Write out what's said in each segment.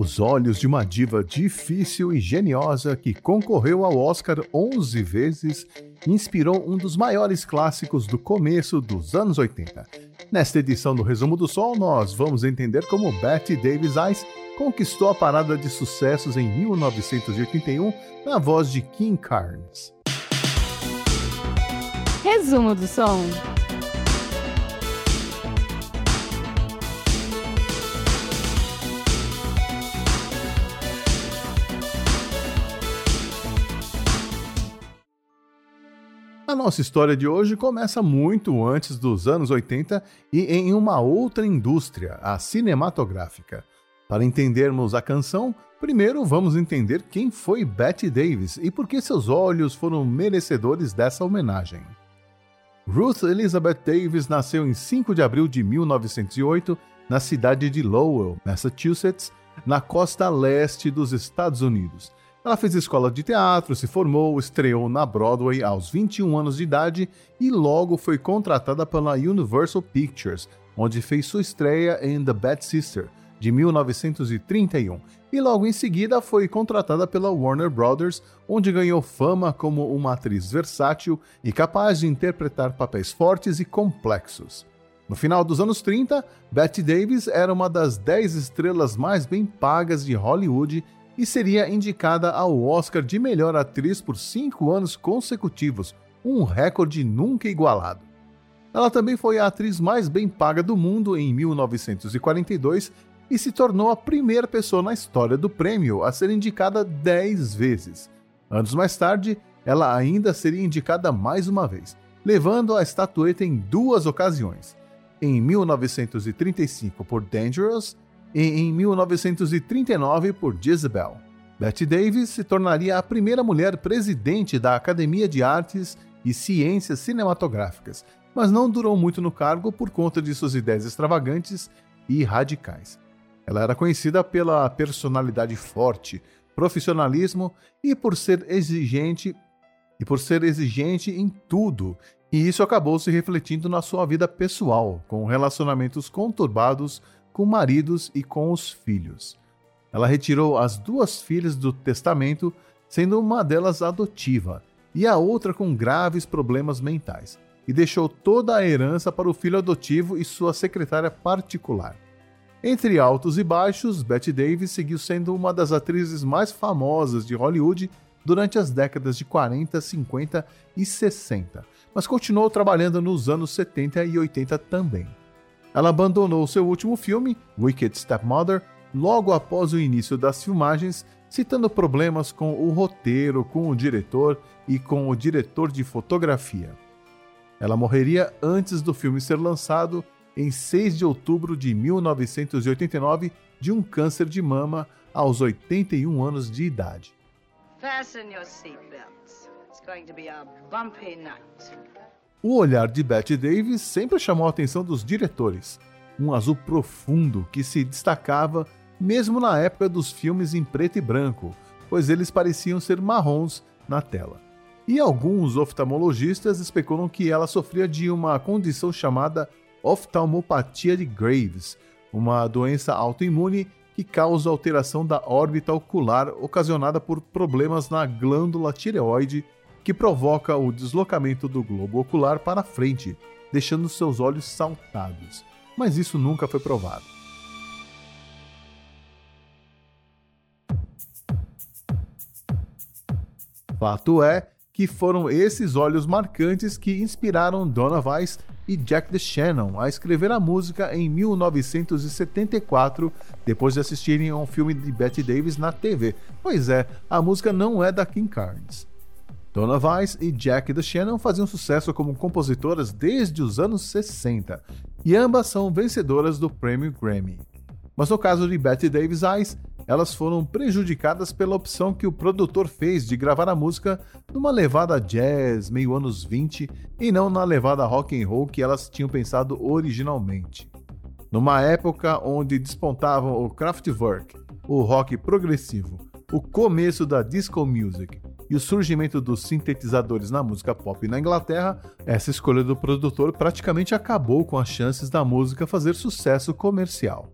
Os olhos de uma diva difícil e geniosa que concorreu ao Oscar 11 vezes inspirou um dos maiores clássicos do começo dos anos 80. Nesta edição do Resumo do Sol, nós vamos entender como Betty Davis Eyes conquistou a parada de sucessos em 1981 na voz de Kim Carnes. Resumo do Som. A nossa história de hoje começa muito antes dos anos 80 e em uma outra indústria, a cinematográfica. Para entendermos a canção, primeiro vamos entender quem foi Betty Davis e por que seus olhos foram merecedores dessa homenagem. Ruth Elizabeth Davis nasceu em 5 de abril de 1908 na cidade de Lowell, Massachusetts, na costa leste dos Estados Unidos. Ela fez escola de teatro, se formou, estreou na Broadway aos 21 anos de idade e logo foi contratada pela Universal Pictures, onde fez sua estreia em The Bad Sister, de 1931, e logo em seguida foi contratada pela Warner Brothers, onde ganhou fama como uma atriz versátil e capaz de interpretar papéis fortes e complexos. No final dos anos 30, Betty Davis era uma das 10 estrelas mais bem pagas de Hollywood e seria indicada ao Oscar de melhor atriz por cinco anos consecutivos, um recorde nunca igualado. Ela também foi a atriz mais bem paga do mundo em 1942 e se tornou a primeira pessoa na história do prêmio a ser indicada 10 vezes. Anos mais tarde, ela ainda seria indicada mais uma vez, levando a estatueta em duas ocasiões. Em 1935 por Dangerous e em 1939 por Jezebel. Betty Davis se tornaria a primeira mulher presidente da Academia de Artes e Ciências Cinematográficas, mas não durou muito no cargo por conta de suas ideias extravagantes e radicais. Ela era conhecida pela personalidade forte, profissionalismo e por ser exigente e por ser exigente em tudo, e isso acabou se refletindo na sua vida pessoal, com relacionamentos conturbados com maridos e com os filhos. Ela retirou as duas filhas do testamento, sendo uma delas adotiva e a outra com graves problemas mentais, e deixou toda a herança para o filho adotivo e sua secretária particular. Entre altos e baixos, Betty Davis seguiu sendo uma das atrizes mais famosas de Hollywood durante as décadas de 40, 50 e 60, mas continuou trabalhando nos anos 70 e 80 também. Ela abandonou seu último filme, Wicked Stepmother, logo após o início das filmagens, citando problemas com o roteiro, com o diretor e com o diretor de fotografia. Ela morreria antes do filme ser lançado, em 6 de outubro de 1989, de um câncer de mama aos 81 anos de idade. Fasten your seatbelts. It's going to be a bumpy night. O olhar de Betty Davis sempre chamou a atenção dos diretores, um azul profundo que se destacava mesmo na época dos filmes em preto e branco, pois eles pareciam ser marrons na tela. E alguns oftalmologistas especulam que ela sofria de uma condição chamada oftalmopatia de Graves, uma doença autoimune que causa alteração da órbita ocular ocasionada por problemas na glândula tireoide que provoca o deslocamento do globo ocular para frente, deixando seus olhos saltados. Mas isso nunca foi provado. Fato é que foram esses olhos marcantes que inspiraram Donna Weiss e Jack DeShannon a escrever a música em 1974, depois de assistirem a um filme de Betty Davis na TV. Pois é, a música não é da Kim Carnes. Donna Weiss e Jack DeShannon faziam sucesso como compositoras desde os anos 60, e ambas são vencedoras do prêmio Grammy. Mas no caso de Betty Davis Eyes, elas foram prejudicadas pela opção que o produtor fez de gravar a música numa levada jazz meio anos 20 e não na levada rock and roll que elas tinham pensado originalmente. Numa época onde despontavam o Kraftwerk, o rock progressivo, o começo da disco music e o surgimento dos sintetizadores na música pop na Inglaterra, essa escolha do produtor praticamente acabou com as chances da música fazer sucesso comercial.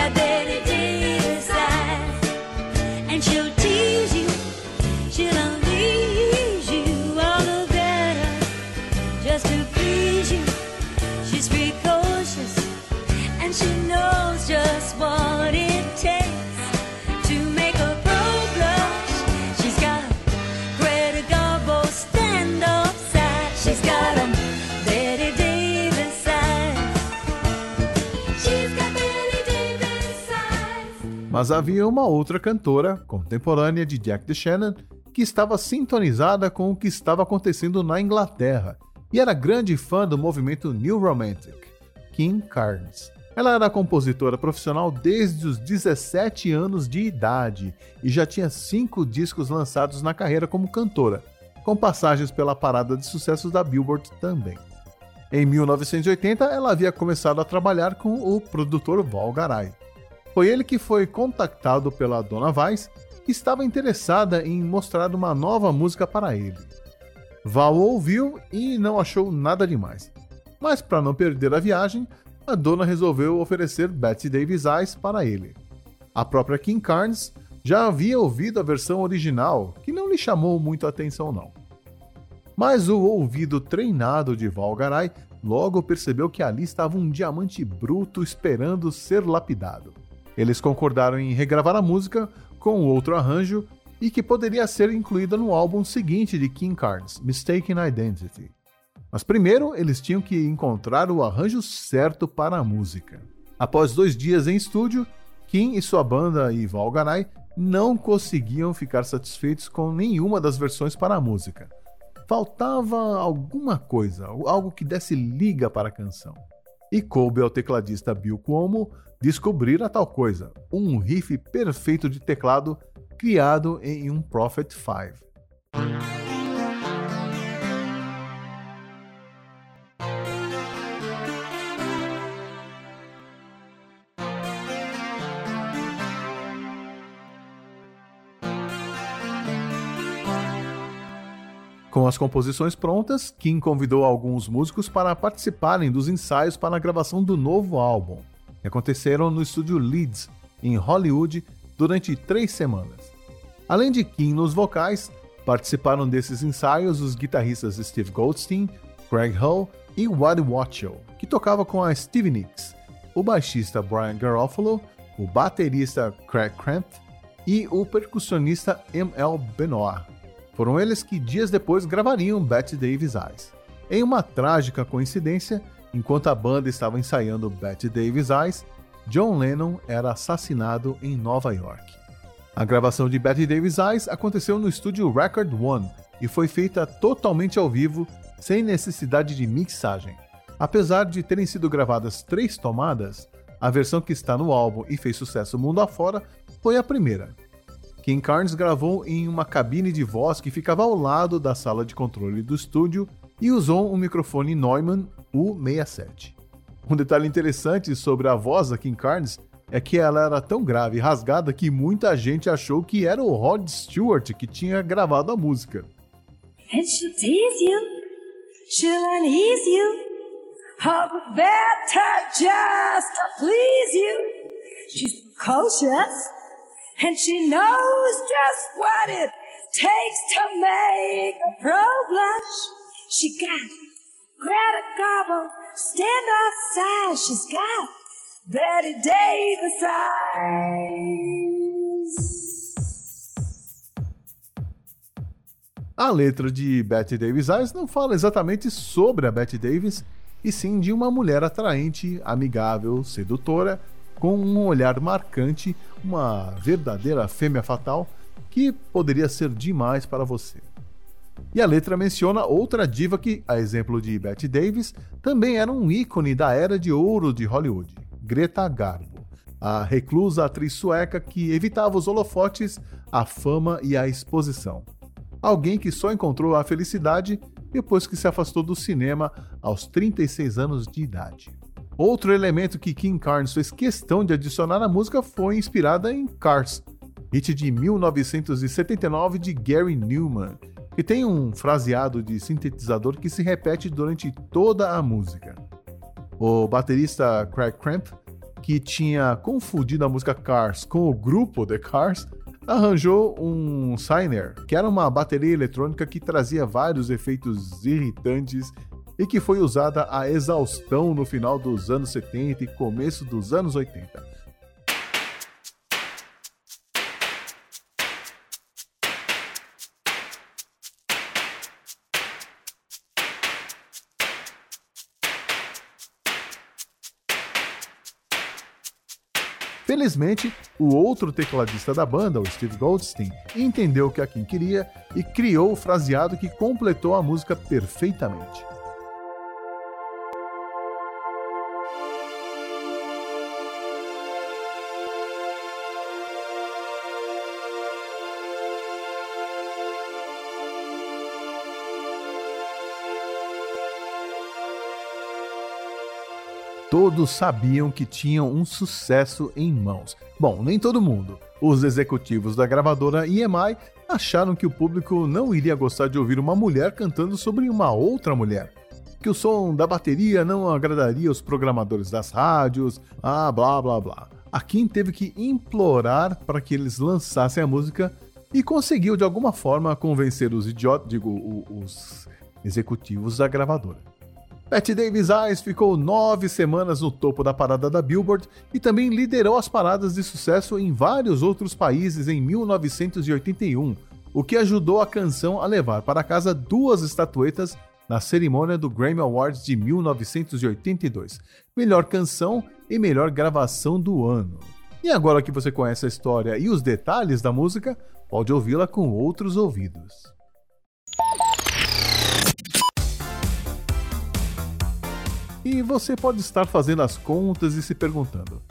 She's Mas havia uma outra cantora, contemporânea de Jack DeShannon, que estava sintonizada com o que estava acontecendo na Inglaterra e era grande fã do movimento New Romantic, Kim Carnes. Ela era compositora profissional desde os 17 anos de idade e já tinha cinco discos lançados na carreira como cantora, com passagens pela parada de sucessos da Billboard também. Em 1980, ela havia começado a trabalhar com o produtor Val Garay. Foi ele que foi contactado pela Dona Weiss, que estava interessada em mostrar uma nova música para ele. Val ouviu e não achou nada demais. Mas para não perder a viagem, a dona resolveu oferecer Betty Davis Eyes para ele. A própria Kim Carnes já havia ouvido a versão original, que não lhe chamou muito atenção não. Mas o ouvido treinado de Val Garay logo percebeu que ali estava um diamante bruto esperando ser lapidado. Eles concordaram em regravar a música com outro arranjo e que poderia ser incluída no álbum seguinte de King Carnes, Mistaken Identity. Mas primeiro eles tinham que encontrar o arranjo certo para a música. Após dois dias em estúdio, Kim e sua banda e Val Garay não conseguiam ficar satisfeitos com nenhuma das versões para a música. Faltava alguma coisa, algo que desse liga para a canção. E coube ao tecladista Bill Cuomo descobrir a tal coisa, um riff perfeito de teclado criado em um Prophet 5. Com as composições prontas, Kim convidou alguns músicos para participarem dos ensaios para a gravação do novo álbum, que aconteceram no estúdio Leeds, em Hollywood, durante três semanas. Além de Kim nos vocais, participaram desses ensaios os guitarristas Steve Goldstein, Craig Hull e Waddy Watchell, que tocava com a Stevie Nicks, o baixista Brian Garofalo, o baterista Craig Cramp e o percussionista M.L. Benoit. Foram eles que dias depois gravariam Betty Davis Eyes. Em uma trágica coincidência, enquanto a banda estava ensaiando Betty Davis Eyes, John Lennon era assassinado em Nova York. A gravação de Betty Davis Eyes aconteceu no estúdio Record One e foi feita totalmente ao vivo, sem necessidade de mixagem. Apesar de terem sido gravadas três tomadas, a versão que está no álbum e fez sucesso mundo afora foi a primeira, Kim Carnes gravou em uma cabine de voz que ficava ao lado da sala de controle do estúdio e usou um microfone Neumann U67. Um detalhe interessante sobre a voz da Kim Carnes é que ela era tão grave e rasgada que muita gente achou que era o Rod Stewart que tinha gravado a música. And she knows just what it takes to make a pro blush. She got Greta Garbo, stand outside. She's got Betty Davis eyes. A letra de Betty Davis Eyes não fala exatamente sobre a Betty Davis, e sim de uma mulher atraente, amigável, sedutora, com um olhar marcante, uma verdadeira fêmea fatal que poderia ser demais para você. E a letra menciona outra diva que, a exemplo de Betty Davis, também era um ícone da era de ouro de Hollywood, Greta Garbo, a reclusa atriz sueca que evitava os holofotes, a fama e a exposição. Alguém que só encontrou a felicidade depois que se afastou do cinema aos 36 anos de idade. Outro elemento que Kim Carnes fez questão de adicionar à música foi inspirada em Cars, hit de 1979 de Gary Newman, que tem um fraseado de sintetizador que se repete durante toda a música. O baterista Craig Cramp, que tinha confundido a música Cars com o grupo The Cars, arranjou um Signer, que era uma bateria eletrônica que trazia vários efeitos irritantes e que foi usada a exaustão no final dos anos 70 e começo dos anos 80. Felizmente, o outro tecladista da banda, o Steve Goldstein, entendeu o que a Kim queria e criou o fraseado que completou a música perfeitamente. Todos sabiam que tinham um sucesso em mãos. Bom, nem todo mundo. Os executivos da gravadora EMI acharam que o público não iria gostar de ouvir uma mulher cantando sobre uma outra mulher. Que o som da bateria não agradaria os programadores das rádios, ah, blá blá blá. A Kim teve que implorar para que eles lançassem a música e conseguiu de alguma forma convencer os idiotas, digo, os executivos da gravadora. Betty Davis Eyes ficou nove semanas no topo da parada da Billboard e também liderou as paradas de sucesso em vários outros países em 1981, o que ajudou a canção a levar para casa duas estatuetas na cerimônia do Grammy Awards de 1982, melhor canção e melhor gravação do ano. E agora que você conhece a história e os detalhes da música, pode ouvi-la com outros ouvidos. E você pode estar fazendo as contas e se perguntando: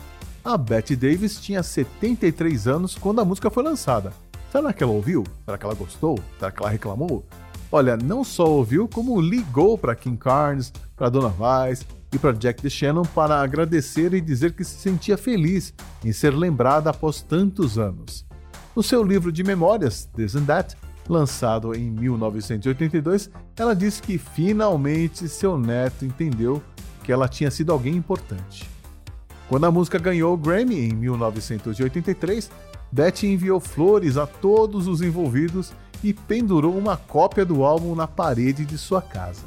a Betty Davis tinha 73 anos quando a música foi lançada. Será que ela ouviu? Será que ela gostou? Será que ela reclamou? Olha, não só ouviu, como ligou para Kim Carnes, para Dona Weiss e para Jack DeShannon para agradecer e dizer que se sentia feliz em ser lembrada após tantos anos. No seu livro de memórias, This and That, lançado em 1982, ela disse que finalmente seu neto entendeu que ela tinha sido alguém importante. Quando a música ganhou o Grammy em 1983, Betty enviou flores a todos os envolvidos e pendurou uma cópia do álbum na parede de sua casa.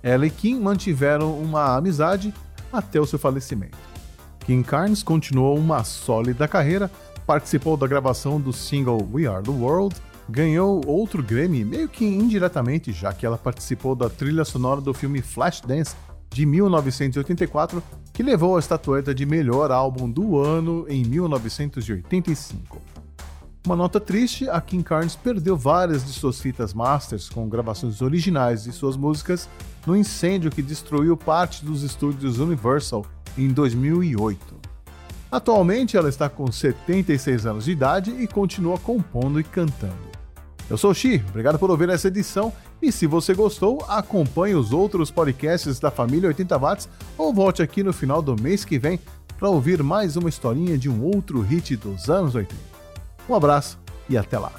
Ela e Kim mantiveram uma amizade até o seu falecimento. Kim Carnes continuou uma sólida carreira, participou da gravação do single We Are the World, ganhou outro Grammy meio que indiretamente, já que ela participou da trilha sonora do filme Flashdance de 1984, que levou a estatueta de melhor álbum do ano em 1985. Uma nota triste, a King Carnes perdeu várias de suas fitas masters com gravações originais de suas músicas no incêndio que destruiu parte dos estúdios Universal em 2008. Atualmente ela está com 76 anos de idade e continua compondo e cantando. Eu sou o Xi, obrigado por ouvir essa edição e se você gostou, acompanhe os outros podcasts da família 80 Watts ou volte aqui no final do mês que vem para ouvir mais uma historinha de um outro hit dos anos 80. Um abraço e até lá.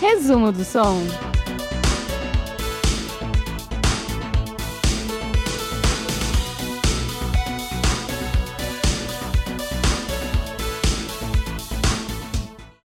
Resumo do som.